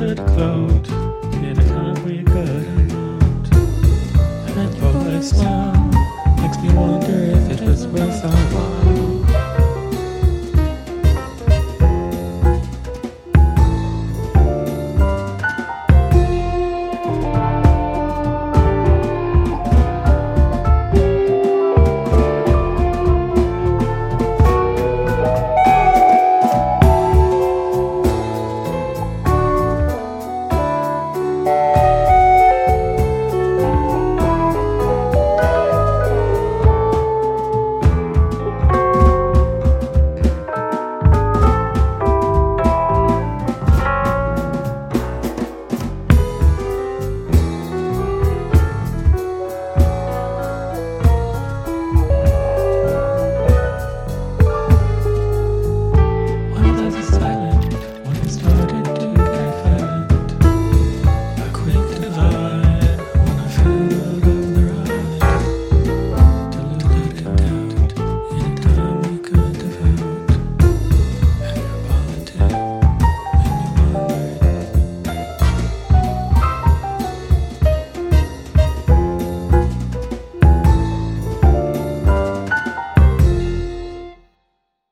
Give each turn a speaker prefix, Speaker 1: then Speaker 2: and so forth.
Speaker 1: velvet cloak in a concrete good amount. And for this.